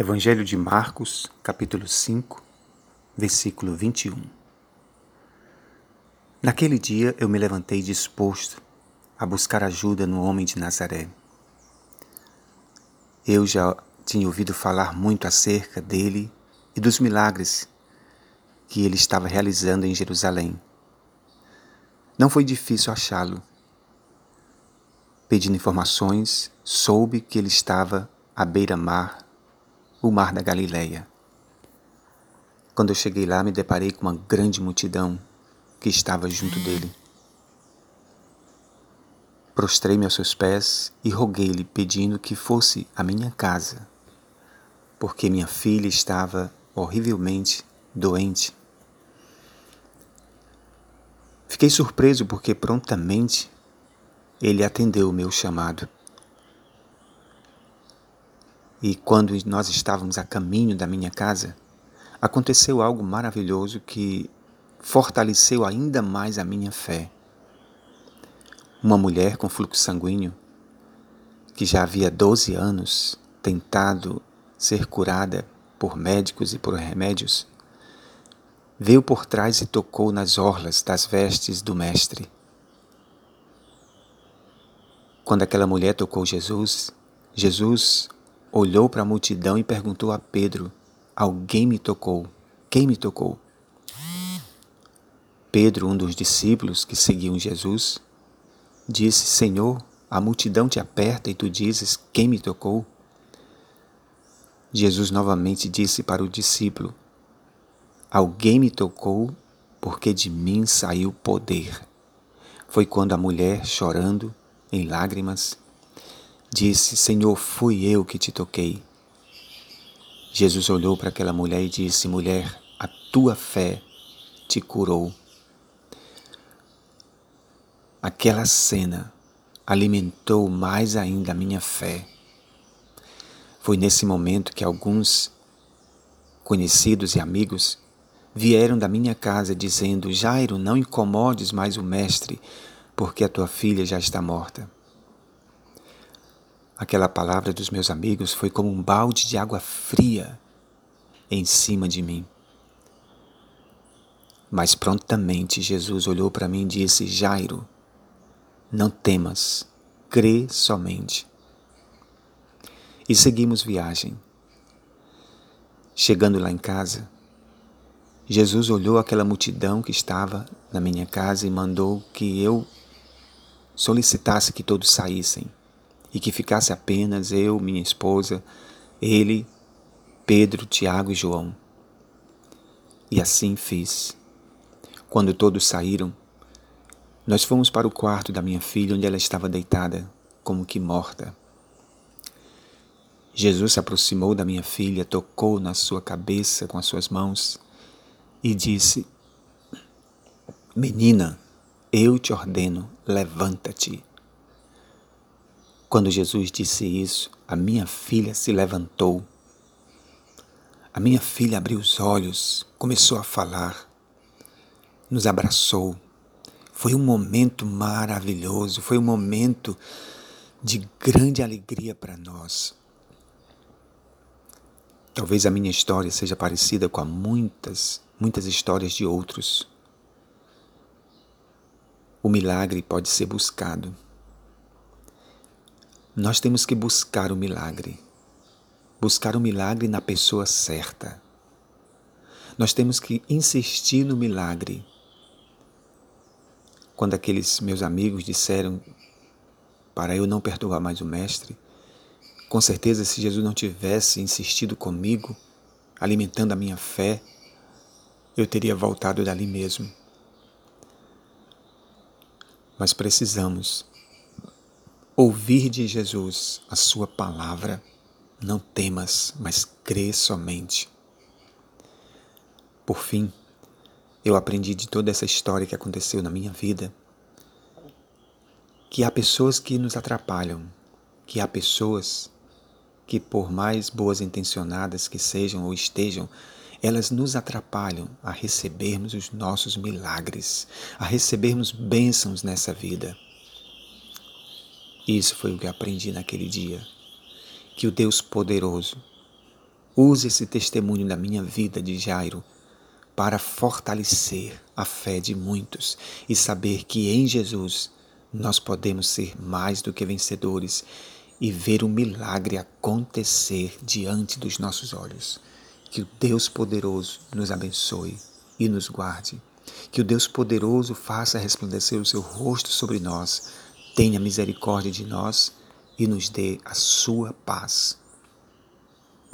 Evangelho de Marcos, capítulo 5, versículo 21. Naquele dia eu me levantei disposto a buscar ajuda no homem de Nazaré. Eu já tinha ouvido falar muito acerca dele e dos milagres que ele estava realizando em Jerusalém. Não foi difícil achá-lo. Pedindo informações, soube que ele estava à beira-mar o mar da Galileia. Quando eu cheguei lá, me deparei com uma grande multidão que estava junto dele. Prostrei-me aos seus pés e roguei-lhe, pedindo que fosse à minha casa, porque minha filha estava horrivelmente doente. Fiquei surpreso porque prontamente ele atendeu o meu chamado. E quando nós estávamos a caminho da minha casa, aconteceu algo maravilhoso que fortaleceu ainda mais a minha fé. Uma mulher com fluxo sanguíneo, que já havia 12 anos tentado ser curada por médicos e por remédios, veio por trás e tocou nas orlas das vestes do Mestre. Quando aquela mulher tocou Jesus, Jesus olhou para a multidão e perguntou a Pedro: Alguém me tocou? Quem me tocou? Pedro, um dos discípulos que seguiam Jesus, disse: Senhor, a multidão te aperta e tu dizes: Quem me tocou? Jesus novamente disse para o discípulo: Alguém me tocou porque de mim saiu poder. Foi quando a mulher, chorando, em lágrimas, Disse: Senhor, fui eu que te toquei. Jesus olhou para aquela mulher e disse: Mulher, a tua fé te curou. Aquela cena alimentou mais ainda a minha fé. Foi nesse momento que alguns conhecidos e amigos vieram da minha casa dizendo: Jairo, não incomodes mais o mestre, porque a tua filha já está morta. Aquela palavra dos meus amigos foi como um balde de água fria em cima de mim. Mas prontamente Jesus olhou para mim e disse: Jairo, não temas, crê somente. E seguimos viagem. Chegando lá em casa, Jesus olhou aquela multidão que estava na minha casa e mandou que eu solicitasse que todos saíssem e que ficasse apenas eu, minha esposa, ele, Pedro, Tiago e João. E assim fiz. Quando todos saíram, nós fomos para o quarto da minha filha, onde ela estava deitada, como que morta. Jesus se aproximou da minha filha, tocou na sua cabeça com as suas mãos e disse: Menina, eu te ordeno, levanta-te. Quando Jesus disse isso, a minha filha se levantou. A minha filha abriu os olhos, começou a falar, nos abraçou. Foi um momento maravilhoso, foi um momento de grande alegria para nós. Talvez a minha história seja parecida com a muitas, muitas histórias de outros. O milagre pode ser buscado nós temos que buscar o milagre. Buscar o milagre na pessoa certa. Nós temos que insistir no milagre. Quando aqueles meus amigos disseram para eu não perturbar mais o Mestre, com certeza, se Jesus não tivesse insistido comigo, alimentando a minha fé, eu teria voltado dali mesmo. Mas precisamos ouvir de Jesus a sua palavra, não temas, mas crê somente. Por fim, eu aprendi de toda essa história que aconteceu na minha vida que há pessoas que nos atrapalham, que há pessoas que, por mais boas intencionadas que sejam ou estejam, elas nos atrapalham a recebermos os nossos milagres, a recebermos bênçãos nessa vida. Isso foi o que aprendi naquele dia. Que o Deus poderoso, use esse testemunho da minha vida de Jairo para fortalecer a fé de muitos e saber que em Jesus nós podemos ser mais do que vencedores e ver o milagre acontecer diante dos nossos olhos. Que o Deus poderoso nos abençoe e nos guarde. Que o Deus poderoso faça resplandecer o seu rosto sobre nós, tenha misericórdia de nós e nos dê a sua paz.